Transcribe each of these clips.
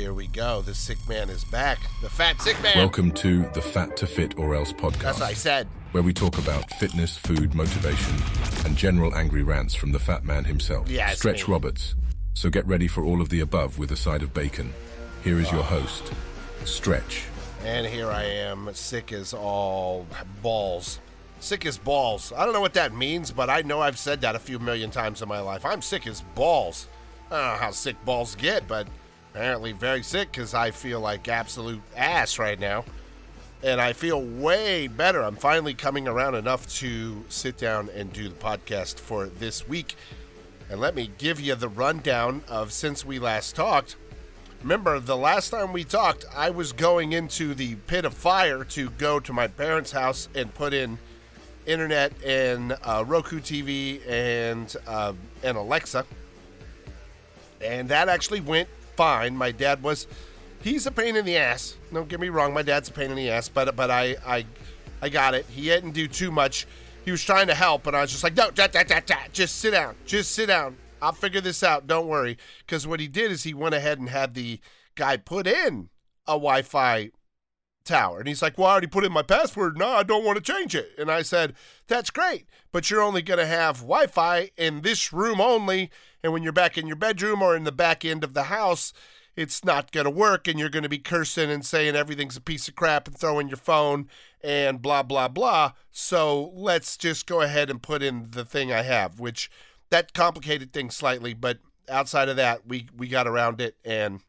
here we go. The sick man is back. The fat sick man. Welcome to the Fat to Fit or Else podcast. That's what I said. Where we talk about fitness, food, motivation, and general angry rants from the fat man himself, Yeah, Stretch me. Roberts. So get ready for all of the above with a side of bacon. Here is your host, Stretch. And here I am, sick as all balls. Sick as balls. I don't know what that means, but I know I've said that a few million times in my life. I'm sick as balls. I don't know how sick balls get, but apparently very sick because I feel like absolute ass right now. And I feel way better. I'm finally coming around enough to sit down and do the podcast for this week. And let me give you the rundown of since we last talked. Remember, the last time we talked, I was going into the pit of fire to go to my parents' house and put in internet and uh, Roku TV and uh, and Alexa, and that actually went fine. My dad was, he's a pain in the ass. Don't get me wrong, my dad's a pain in the ass, but but I I I got it. He didn't do too much. He was trying to help, and I was just like, no, da, da, da, da. just sit down, just sit down. I'll figure this out. Don't worry. Because what he did is he went ahead and had the guy put in a Wi-Fi tower. And he's like, Well, I already put in my password. No, I don't want to change it. And I said, That's great, but you're only going to have Wi Fi in this room only. And when you're back in your bedroom or in the back end of the house, it's not going to work. And you're going to be cursing and saying everything's a piece of crap and throwing your phone and blah, blah, blah. So let's just go ahead and put in the thing I have, which that complicated things slightly. But outside of that, we, we got around it and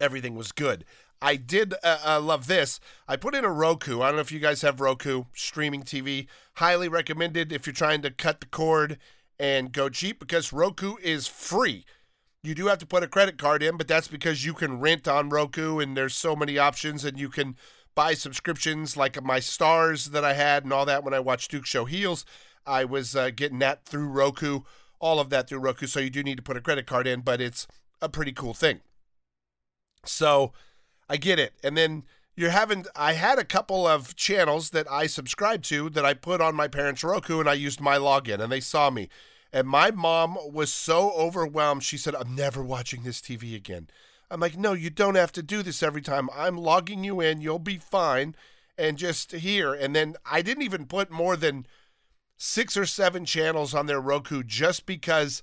everything was good. I did uh, uh, love this. I put in a Roku. I don't know if you guys have Roku streaming TV. Highly recommended if you're trying to cut the cord and go cheap because Roku is free. You do have to put a credit card in, but that's because you can rent on Roku and there's so many options and you can buy subscriptions like my Starz that I had and all that when I watched Duke Show Heels. I was uh, getting that through Roku, all of that through Roku. So you do need to put a credit card in, but it's a pretty cool thing. So I get it. And then you're having, I had a couple of channels that I subscribed to that I put on my parents' Roku and I used my login and they saw me. And my mom was so overwhelmed. She said, I'm never watching this TV again. I'm like, no, you don't have to do this every time. I'm logging you in. You'll be fine. And just here. And then I didn't even put more than six or seven channels on their Roku just because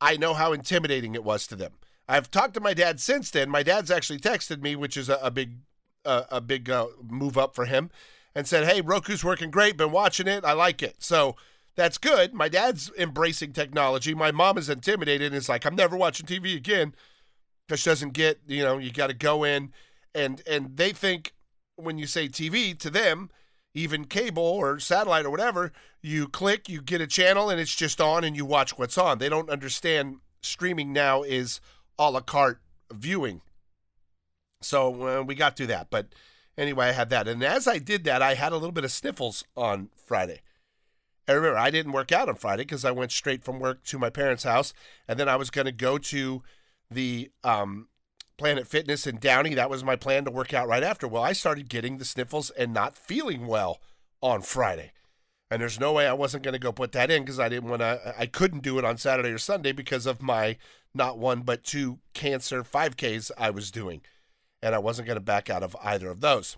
I know how intimidating it was to them. I've talked to my dad since then. My dad's actually texted me, which is a, a big, uh, a big uh, move up for him, and said, "Hey, Roku's working great. Been watching it. I like it." So that's good. My dad's embracing technology. My mom is intimidated and is like, "I'm never watching TV again." Because she doesn't get, you know, you got to go in, and and they think when you say TV to them, even cable or satellite or whatever, you click, you get a channel, and it's just on, and you watch what's on. They don't understand streaming now is a la carte viewing. So uh, we got through that. But anyway, I had that. And as I did that, I had a little bit of sniffles on Friday. And remember, I didn't work out on Friday because I went straight from work to my parents' house. And then I was going to go to the um, Planet Fitness in Downey. That was my plan to work out right after. Well, I started getting the sniffles and not feeling well on Friday. And there's no way I wasn't going to go put that in because I didn't want to, I couldn't do it on Saturday or Sunday because of my not one, but two cancer 5Ks I was doing. And I wasn't going to back out of either of those.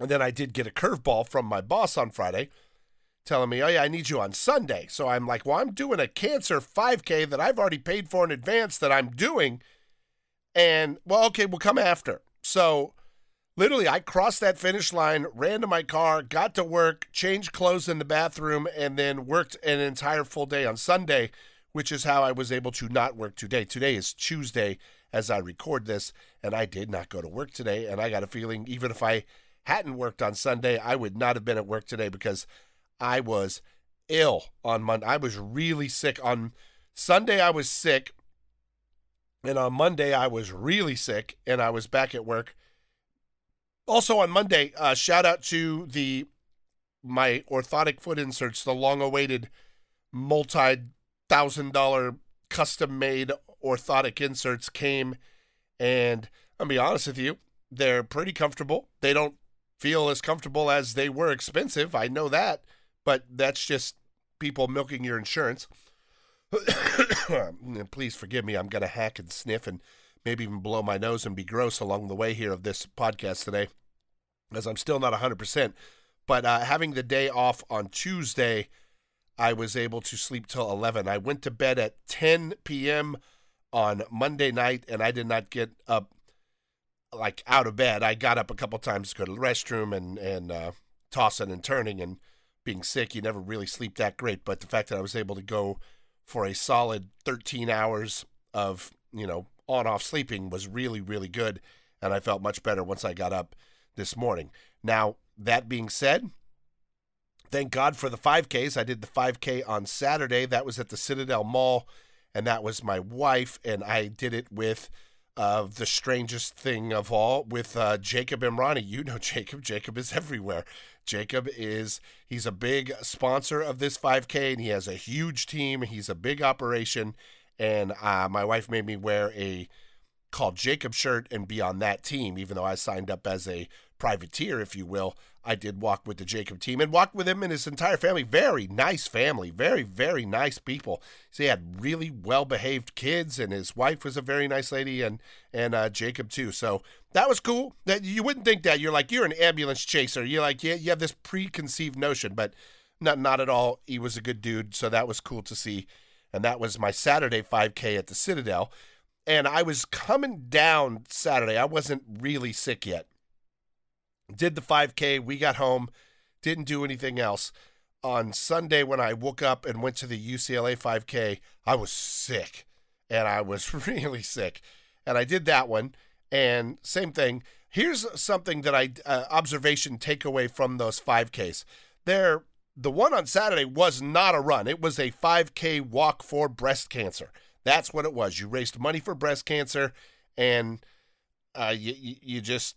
And then I did get a curveball from my boss on Friday telling me, oh, yeah, I need you on Sunday. So I'm like, well, I'm doing a cancer 5K that I've already paid for in advance that I'm doing. And, well, okay, we'll come after. So literally, I crossed that finish line, ran to my car, got to work, changed clothes in the bathroom, and then worked an entire full day on Sunday, which is how I was able to not work today. Today is Tuesday as I record this, and I did not go to work today. And I got a feeling, even if I hadn't worked on Sunday, I would not have been at work today because I was ill on Monday. I was really sick. On Sunday, I was sick. And on Monday, I was really sick and I was back at work. Also on Monday, uh, shout out to the my orthotic foot inserts, the long awaited multi thousand dollar custom made orthotic inserts came. And I'll be honest with you, they're pretty comfortable. They don't feel as comfortable as they were expensive. I know that, but that's just people milking your insurance. Please forgive me. I'm going to hack and sniff and maybe even blow my nose and be gross along the way here of this podcast today, as I'm still not 100%. But uh, having the day off on Tuesday, I was able to sleep till 11. I went to bed at 10 p.m. on Monday night, and I did not get up like out of bed. I got up a couple times to go to the restroom and and uh, tossing and turning and being sick. You never really sleep that great, but the fact that I was able to go for a solid 13 hours of you know on off sleeping was really really good, and I felt much better once I got up this morning. Now that being said. Thank God for the 5Ks. I did the 5K on Saturday. That was at the Citadel Mall, and that was my wife, and I did it with uh, the strangest thing of all with uh, Jacob Emrani. You know Jacob. Jacob is everywhere. Jacob is he's a big sponsor of this 5K, and he has a huge team. He's a big operation, and uh, my wife made me wear a Call Jacob shirt and be on that team, even though I signed up as a privateer, if you will. I did walk with the Jacob team and walked with him and his entire family. Very nice family, very, very nice people. So he had really well behaved kids, and his wife was a very nice lady, and and uh, Jacob too. So that was cool. That you wouldn't think that you're like you're an ambulance chaser. You're like yeah, you have this preconceived notion, but not not at all. He was a good dude, so that was cool to see. And that was my Saturday 5K at the Citadel. And I was coming down Saturday. I wasn't really sick yet did the 5K. We got home, didn't do anything else. On Sunday, when I woke up and went to the UCLA 5K, I was sick and I was really sick. And I did that one. And same thing. Here's something that I uh, observation takeaway from those 5Ks. There, the one on Saturday was not a run. It was a 5K walk for breast cancer. That's what it was. You raised money for breast cancer, and uh, you you just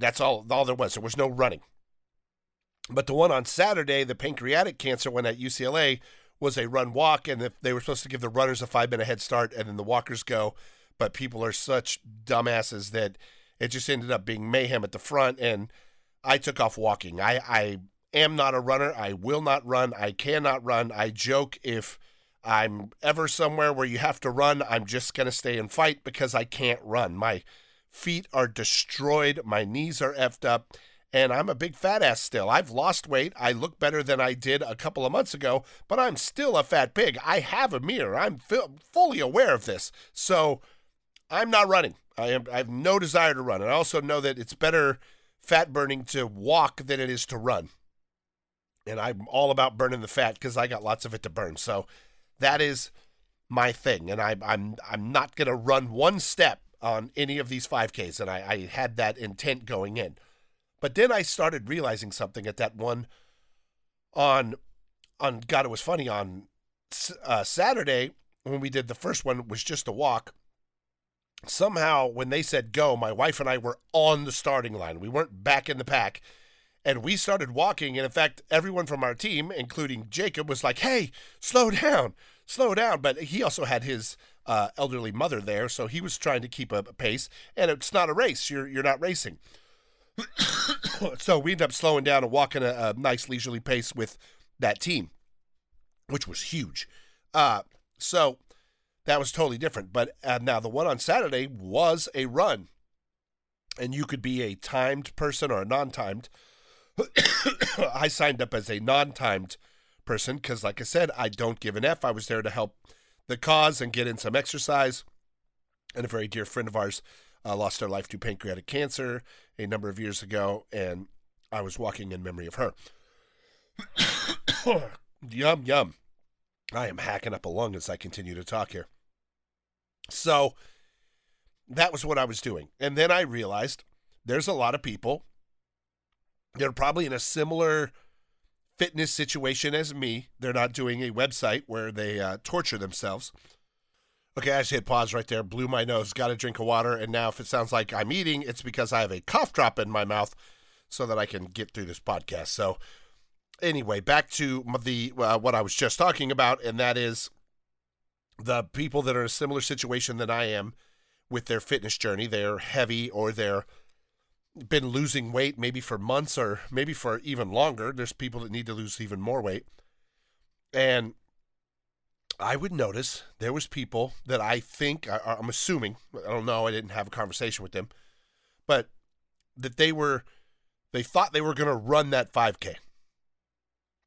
that's all all there was. There was no running. But the one on Saturday, the pancreatic cancer one at UCLA, was a run walk, and they were supposed to give the runners a five minute head start, and then the walkers go. But people are such dumbasses that it just ended up being mayhem at the front, and I took off walking. I, I am not a runner. I will not run. I cannot run. I joke if I'm ever somewhere where you have to run, I'm just going to stay and fight because I can't run. My feet are destroyed, my knees are effed up, and I'm a big fat ass still. I've lost weight. I look better than I did a couple of months ago, but I'm still a fat pig. I have a mirror. I'm fully aware of this. So I'm not running. I, am, I have no desire to run. And I also know that it's better fat burning to walk than it is to run. And I'm all about burning the fat because I got lots of it to burn. So that is my thing. And I, I'm, I'm not going to run one step on any of these 5Ks, and I, I had that intent going in. But then I started realizing something at that one on on God. It was funny on uh, Saturday when we did the first one was just a walk. Somehow, when they said go, my wife and I were on the starting line. We weren't back in the pack, and we started walking. And in fact, everyone from our team, including Jacob, was like, "Hey, slow down, slow down." But he also had his uh, elderly mother there, so he was trying to keep a pace. And it's not a race; you're you're not racing. so we ended up slowing down and walking a, a, nice leisurely pace with that team, which was huge. Uh, so that was totally different. But uh, now the one on Saturday was a run, and you could be a timed person or a non-timed. I signed up as a non-timed person because, like I said, I don't give an F. I was there to help the cause and get in some exercise. And a very dear friend of ours uh, lost her life to pancreatic cancer a number of years ago, and I was walking in memory of her. yum, yum. I am hacking up a lung as I continue to talk here. So that was what I was doing. And then I realized there's a lot of people that are probably in a similar fitness situation as me. They're not doing a website where they uh, torture themselves. Okay, I just hit pause right there, blew my nose, got a drink of water, and now if it sounds like I'm eating, it's because I have a cough drop in my mouth so that I can get through this podcast. So, anyway, back to the uh, what I was just talking about, and that is the people that are in a similar situation than I am with their fitness journey. They're heavy or they're been losing weight maybe for months or maybe for even longer. There's people that need to lose even more weight. And I would notice there was people that I think I, I'm assuming I don't know I didn't have a conversation with them, but that they were they thought they were going to run that 5K,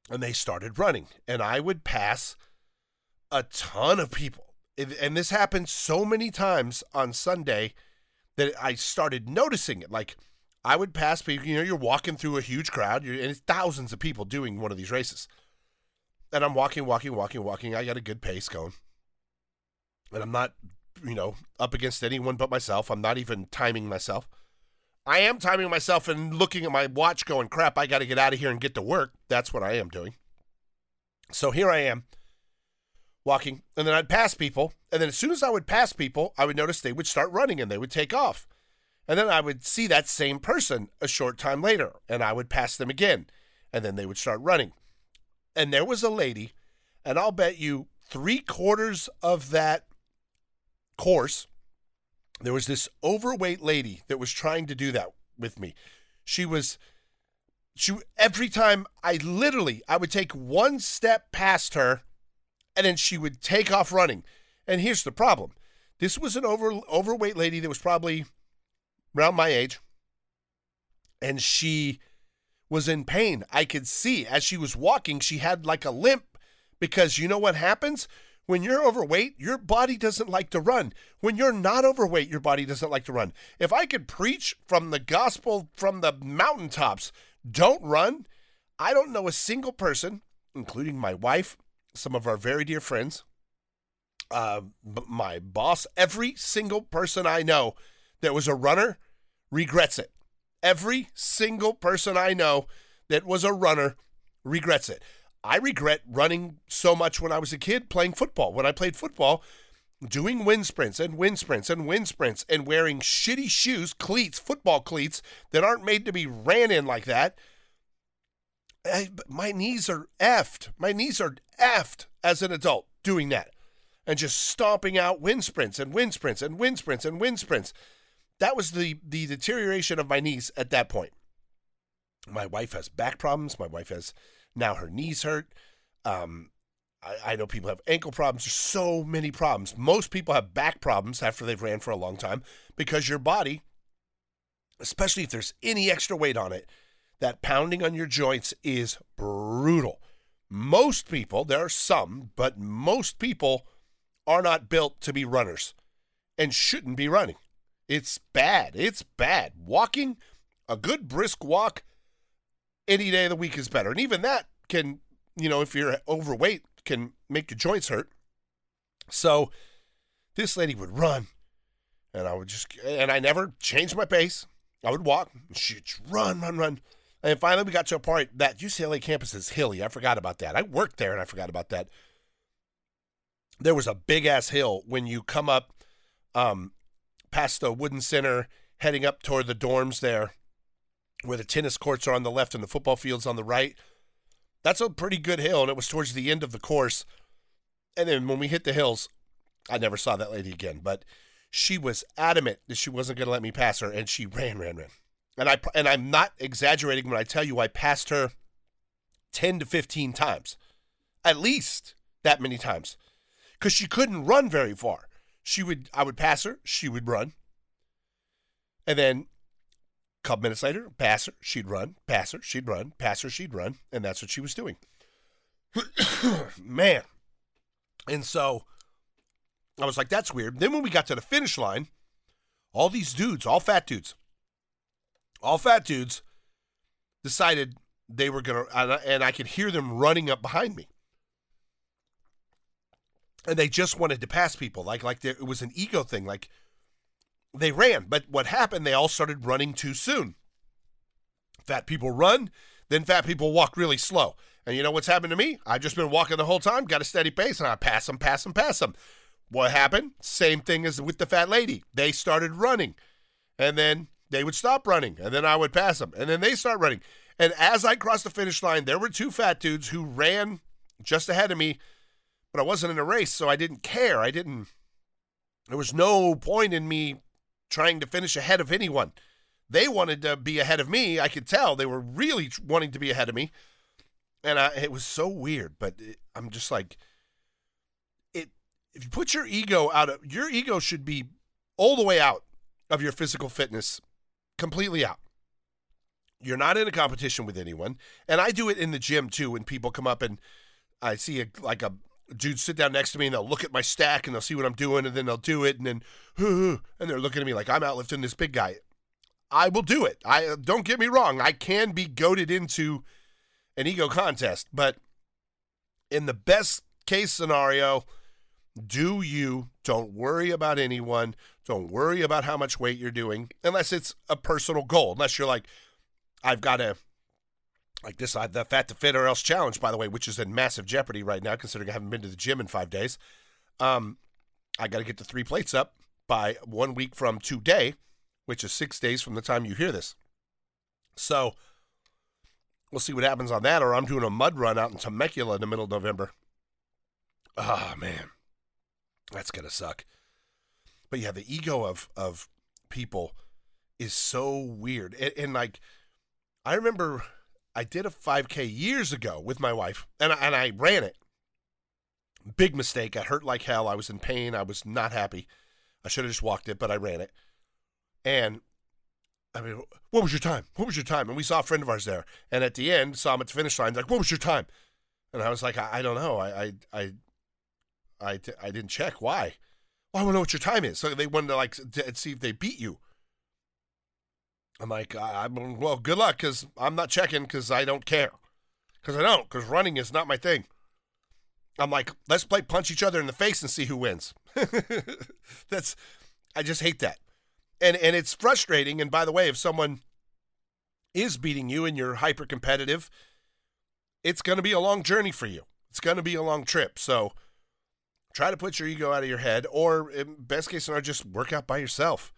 and they started running, and I would pass a ton of people, and this happened so many times on Sunday that I started noticing it. Like I would pass people, you know, you're walking through a huge crowd, and it's thousands of people doing one of these races and I'm walking, walking, walking, walking. I got a good pace going. And I'm not, you know, up against anyone but myself. I'm not even timing myself. I am timing myself and looking at my watch going, crap, I got to get out of here and get to work. That's what I am doing. So here I am walking, and then I'd pass people. And then as soon as I would pass people, I would notice they would start running and they would take off. And then I would see that same person a short time later, and I would pass them again. And then they would start running and there was a lady, and I'll bet you three quarters of that course, there was this overweight lady that was trying to do that with me. She was she every time I literally I would take one step past her and then she would take off running. And here's the problem. This was an over overweight lady that was probably around my age. And she was in pain. I could see as she was walking, she had like a limp because you know what happens? When you're overweight, your body doesn't like to run. When you're not overweight, your body doesn't like to run. If I could preach from the gospel from the mountaintops, don't run, I don't know a single person, including my wife, some of our very dear friends, uh, my boss, every single person I know that was a runner regrets it. Every single person I know that was a runner regrets it. I regret running so much when I was a kid playing football. When I played football, doing wind sprints and wind sprints and wind sprints and wearing shitty shoes, cleats, football cleats that aren't made to be ran in like that. I, my knees are effed. My knees are effed as an adult doing that and just stomping out wind sprints and wind sprints and wind sprints and wind sprints that was the the deterioration of my knees at that point. My wife has back problems. My wife has now her knees hurt. Um, I, I know people have ankle problems. There's so many problems. Most people have back problems after they've ran for a long time because your body, especially if there's any extra weight on it, that pounding on your joints is brutal. Most people, there are some, but most people are not built to be runners and shouldn't be running. It's bad. It's bad. Walking, a good brisk walk any day of the week is better. And even that can, you know, if you're overweight, can make your joints hurt. So this lady would run, and I would just, and I never changed my pace. I would walk, she'd run, run, run. And finally, we got to a part that UCLA campus is hilly. I forgot about that. I worked there and I forgot about that. There was a big ass hill when you come up um, past the Wooden Center, heading up toward the dorms there, where the tennis courts are on the left and the football fields on the right. That's a pretty good hill, and it was towards the end of the course. And then when we hit the hills, I never saw that lady again, but she was adamant that she wasn't going to let me pass her, and she ran, ran, ran. And I and I'm not exaggerating when I tell you I passed her ten to fifteen times, at least that many times, because she couldn't run very far she would I would pass her, she would run. And then a couple minutes later, pass her, she'd run, pass her, she'd run, pass her, she'd run, and that's what she was doing. Man. And so I was like, that's weird. Then when we got to the finish line, all these dudes, all fat dudes, all fat dudes decided they were going to, and I could hear them running up behind me and they just wanted to pass people like like there, it was an ego thing like they ran. But what happened they all started running too soon. Fat people run then fat people walk really slow. And you know what's happened to me? I've just been walking the whole time got a steady pace and i pass them pass them pass them what happened? Same thing as with the fat lady. They started running and then they would stop running and then i would pass them and then they start running. And as i crossed the finish line there were two fat dudes who ran just ahead of me but I wasn't in a race, so I didn't care. I didn't. There was no point in me trying to finish ahead of anyone. They wanted to be ahead of me. I could tell they were really wanting to be ahead of me, and I, it was so weird. But it, I'm just like, it. if you put your ego out of your ego should be all the way out of your physical fitness, completely out. You're not in a competition with anyone, and I do it in the gym too. When people come up and I see a, like a dude sit down next to me and they'll look at my stack and they'll see what I'm doing and then they'll do it and then and they're looking at me like I'm outlifting this big guy. I will do it. I don't get me wrong. I can be goaded into an ego contest, but in the best case scenario, do you. Don't worry about anyone. Don't worry about how much weight you're doing unless it's a personal goal. Unless you're like, I've got to, like this, uh, the Fat to Fit or Else challenge, by the way, which is in massive jeopardy right now, considering I haven't been to the gym in five days. Um, I got to get the three plates up by one week from today, which is six days from the time you hear this. So we'll see what happens on that. Or I'm doing a mud run out in Temecula in the middle of November. Oh, man. That's going to suck. But yeah, the ego of, of people is so weird. And, and, like, I remember I did a 5K years ago with my wife, and I, and I ran it. Big mistake. I hurt like hell. I was in pain. I was not happy. I should have just walked it, but I ran it. And I mean, what was your time? What was your time? And we saw a friend of ours there. And at the end, saw him at the finish line. Like, what was your time? And I was like, I, I don't know. I, I, I, I, I didn't check. Why? Well, I want to know what your time is. So they wanted to like to see if they beat you. I'm like, I, am well, good luck, because I'm not checking, because I don't care, because I don't, because running is not my thing. I'm like, let's play punch each other in the face and see who wins. That's, I just hate that, and and it's frustrating. And by the way, if someone is beating you and you're hyper competitive, it's going to be a long journey for you. It's going to be a long trip. So try to put your ego out of your head, or best case scenario, just work out by yourself.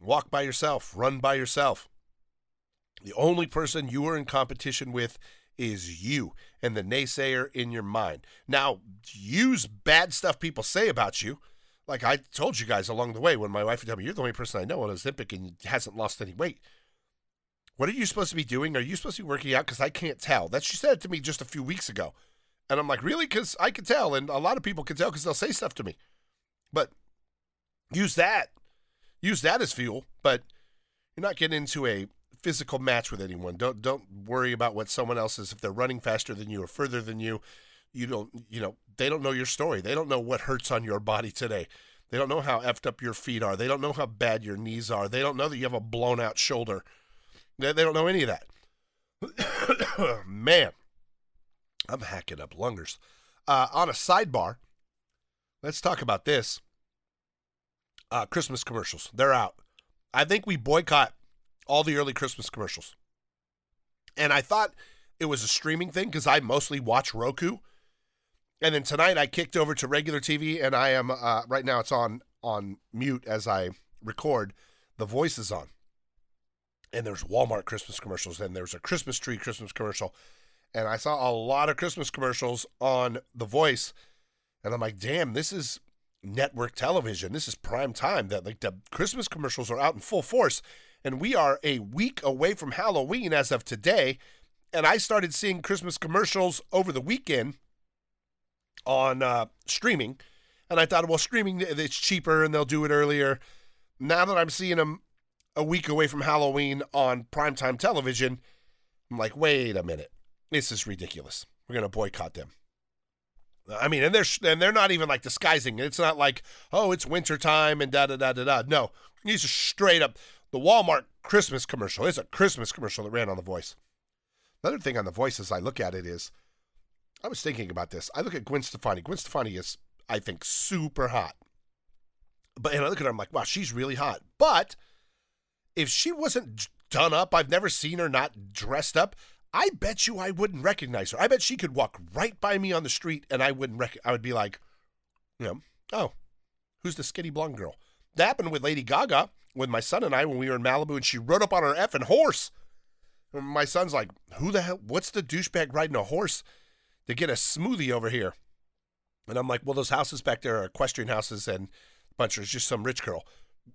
Walk by yourself, run by yourself. The only person you are in competition with is you and the naysayer in your mind. Now, use bad stuff people say about you. Like I told you guys along the way when my wife would tell me, You're the only person I know on Ozempic and hasn't lost any weight. What are you supposed to be doing? Are you supposed to be working out? Because I can't tell. That she said it to me just a few weeks ago. And I'm like, Really? Because I can tell. And a lot of people can tell because they'll say stuff to me. But use that use that as fuel, but you're not getting into a physical match with anyone. Don't don't worry about what someone else is if they're running faster than you or further than you. You don't you know, they don't know your story. They don't know what hurts on your body today. They don't know how effed up your feet are. They don't know how bad your knees are. They don't know that you have a blown out shoulder. They, they don't know any of that. Man, I'm hacking up lungers. Uh, on a sidebar, let's talk about this uh, Christmas commercials. They're out. I think we boycott all the early Christmas commercials. And I thought it was a streaming thing because I mostly watch Roku. And then tonight I kicked over to regular TV, and I am uh, right now. It's on on mute as I record. The voice is on, and there's Walmart Christmas commercials, and there's a Christmas tree Christmas commercial, and I saw a lot of Christmas commercials on The Voice, and I'm like, damn, this is network television. This is prime time. That like the Christmas commercials are out in full force, and we are a week away from Halloween as of today. And I started seeing Christmas commercials over the weekend on uh, streaming, and I thought, well, streaming it's cheaper and they'll do it earlier. Now that I'm seeing them a week away from Halloween on primetime television, I'm like, wait a minute, this is ridiculous. We're gonna boycott them. I mean, and they're and they're not even like disguising. It's not like, oh, it's wintertime and da da da da da. No, these are straight up the Walmart Christmas commercial. It's a Christmas commercial that ran on The Voice. Another thing on The Voice as I look at it is, I was thinking about this. I look at Gwen Stefani. Gwen Stefani is, I think, super hot. But and I look at her, I'm like, wow, she's really hot. But if she wasn't done up, I've never seen her not dressed up. I bet you I wouldn't recognize her. I bet she could walk right by me on the street and I wouldn't rec- I would be like, you know, oh, who's the skinny blonde girl? That happened with Lady Gaga with my son and I when we were in Malibu and she rode up on her effing horse. And my son's like, who the hell? What's the douchebag riding a horse to get a smoothie over here? And I'm like, well, those houses back there are equestrian houses and bunch of just some rich girl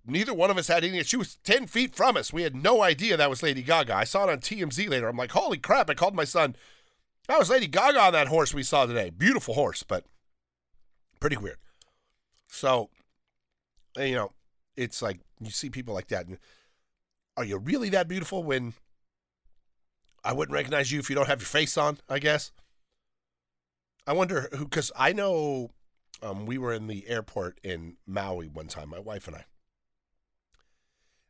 neither one of us had any. She was 10 feet from us. We had no idea that was Lady Gaga. I saw it on TMZ later. I'm like, holy crap. I called my son. That was Lady Gaga on that horse we saw today. Beautiful horse, but pretty weird. So, you know, it's like you see people like that. And are you really that beautiful when I wouldn't recognize you if you don't have your face on, I guess? I wonder who, because I know um, we were in the airport in Maui one time, my wife and I.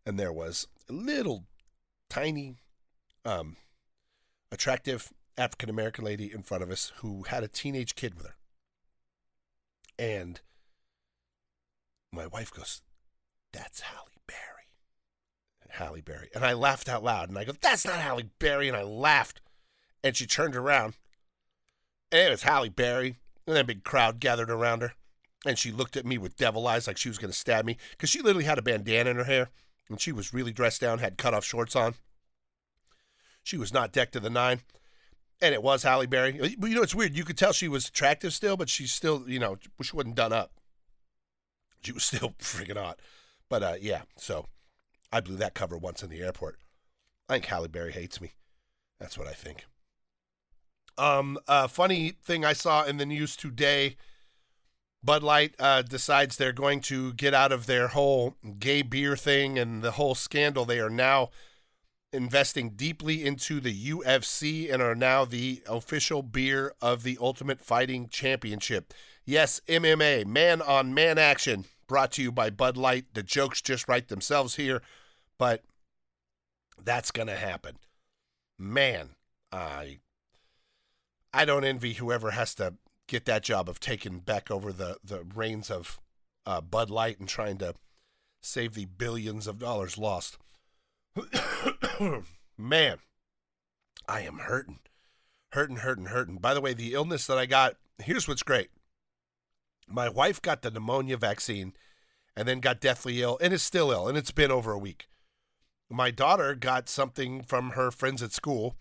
And there was a little tiny, um, attractive African American lady in front of us who had a teenage kid with her. And my wife goes, That's Halle Berry. Halle Berry. And I laughed out loud and I go, That's not Halle Berry. And I laughed. And she turned around and it was Halle Berry. And a big crowd gathered around her. And she looked at me with devil eyes like she was going to stab me because she literally had a bandana in her hair and she was really dressed down, had cut off shorts on. She was not decked to the nine. And it was Halle Berry. But you know, it's weird. You could tell she was attractive still, but she's still, you know, she wasn't done up. She was still freaking hot. But uh, yeah, so I blew that cover once in the airport. I think Halle Berry hates me. That's what I think. Um, a funny thing I saw in the news today Bud Light uh, decides they're going to get out of their whole gay beer thing and the whole scandal. They are now investing deeply into the UFC and are now the official beer of the Ultimate Fighting Championship. Yes, MMA, man on man action, brought to you by Bud Light. The jokes just write themselves here, but that's going to happen. Man, I I don't envy whoever has to get that job of taking back over the, the reins of uh, Bud Light and trying to save the billions of dollars lost. Man, I am hurting. Hurting, hurting, hurting. By the way, the illness that I got, here's what's great. My wife got the pneumonia vaccine and then got deathly ill and is still ill, and it's been over a week. My daughter got something from her friends at school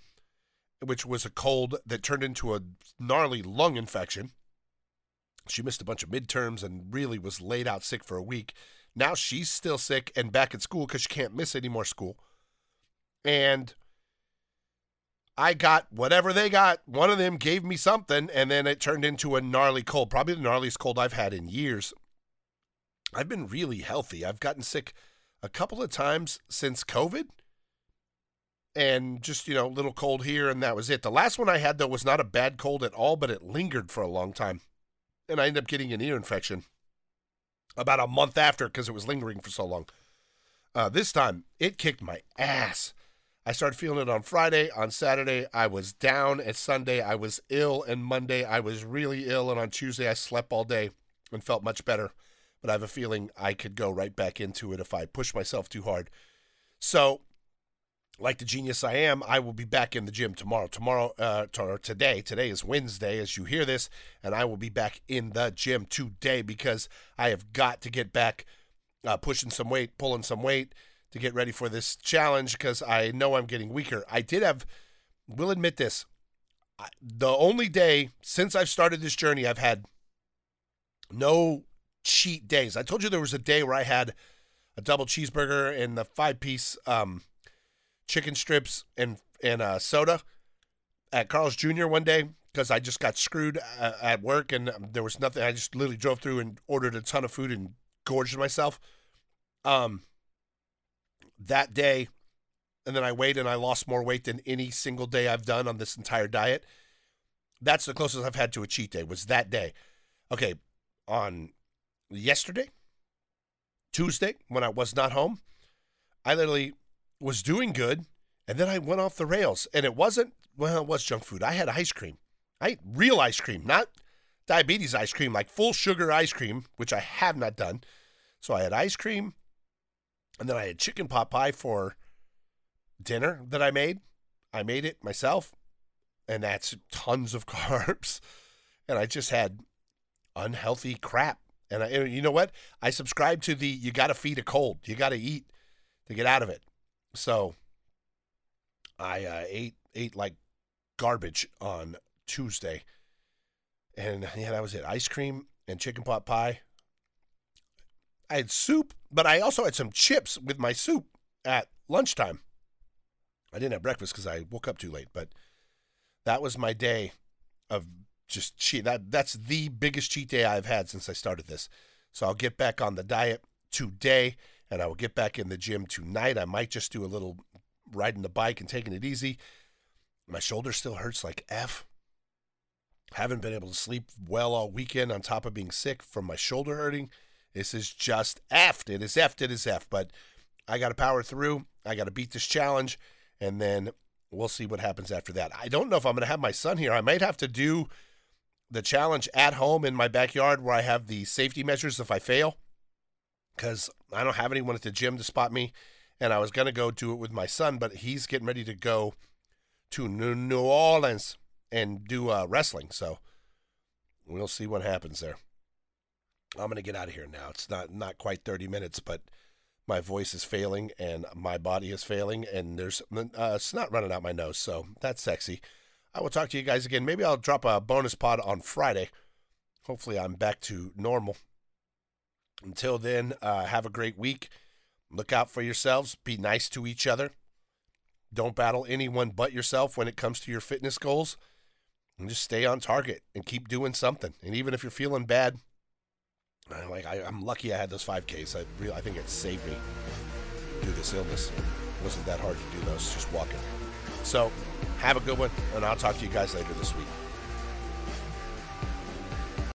which was a cold that turned into a gnarly lung infection. She missed a bunch of midterms and really was laid out sick for a week. Now she's still sick and back at school because she can't miss any more school. And I got whatever they got. One of them gave me something, and then it turned into a gnarly cold, probably the gnarliest cold I've had in years. I've been really healthy. I've gotten sick a couple of times since COVID and just you know a little cold here and that was it. The last one i had though was not a bad cold at all but it lingered for a long time and i ended up getting an ear infection about a month after because it was lingering for so long. Uh, this time it kicked my ass. I started feeling it on friday. On saturday i was down. At sunday i was ill. And monday i was really ill. And on tuesday i slept all day and felt much better. But i have a feeling i could go right back into it if i push myself too hard. So like the genius I am, I will be back in the gym tomorrow. Tomorrow, uh, or today, today is Wednesday as you hear this, and I will be back in the gym today because I have got to get back uh, pushing some weight, pulling some weight to get ready for this challenge because I know I'm getting weaker. I did have, will admit this, the only day since I've started this journey, I've had no cheat days. I told you there was a day where I had a double cheeseburger and the five piece um, chicken strips and and uh, soda at Carl's Jr. one day because I just got screwed uh, at work and um, there was nothing. I just literally drove through and ordered a ton of food and gorged myself. Um, that day, and then I weighed and I lost more weight than any single day I've done on this entire diet. That's the closest I've had to a cheat day. Was that day? Okay, on yesterday, Tuesday, when I was not home, I literally was doing good, and then I went off the rails. And it wasn't, well, it was junk food. I had ice cream. I ate real ice cream, not diabetes ice cream, like full sugar ice cream, which I have not done. So I had ice cream, and then I had chicken pot pie for dinner that I made. I made it myself, and that's tons of carbs. And I just had unhealthy crap. And I, you know what? I subscribe to the you got to feed a cold. You got to eat to get out of it. So I uh, ate ate like garbage on Tuesday, and yeah, that was it. Ice cream and chicken pot pie. I had soup, but I also had some chips with my soup at lunchtime. I didn't have breakfast because I woke up too late, but that was my day of just cheat. That that's the biggest cheat day I've had since I started this. So I'll get back on the diet today and I will get back in the gym tonight. I might just do a little riding the bike and taking it easy. My shoulder still hurts like F. Haven't been able to sleep well all weekend on top of being sick from my shoulder hurting. This is just F. It is F. It is F. But I got to power through. I got to beat this challenge. And then we'll see what happens after that. I don't know if I'm going to have my son here. I might have to do the challenge at home in my backyard where I have the safety measures if I fail because I don't have anyone at the gym to spot me. And I was going to go do it with my son, but he's getting ready to go to New Orleans and do uh, wrestling. So we'll see what happens there. I'm going to get out of here now. It's not not quite 30 minutes, but my voice is failing and my body is failing, and there's uh, snot running out my nose. So that's sexy. I will talk to you guys again. Maybe I'll drop a bonus pod on Friday. Hopefully, I'm back to normal. Until then, uh, have a great week. Look out for yourselves. Be nice to each other. Don't battle anyone but yourself when it comes to your fitness goals. And just stay on target and keep doing something. And even if you're feeling bad, like I, am lucky I had those 5Ks. I really, I think it saved me through this illness. It wasn't that hard to do those, just walking. So have a good one, and I'll talk to you guys later this week.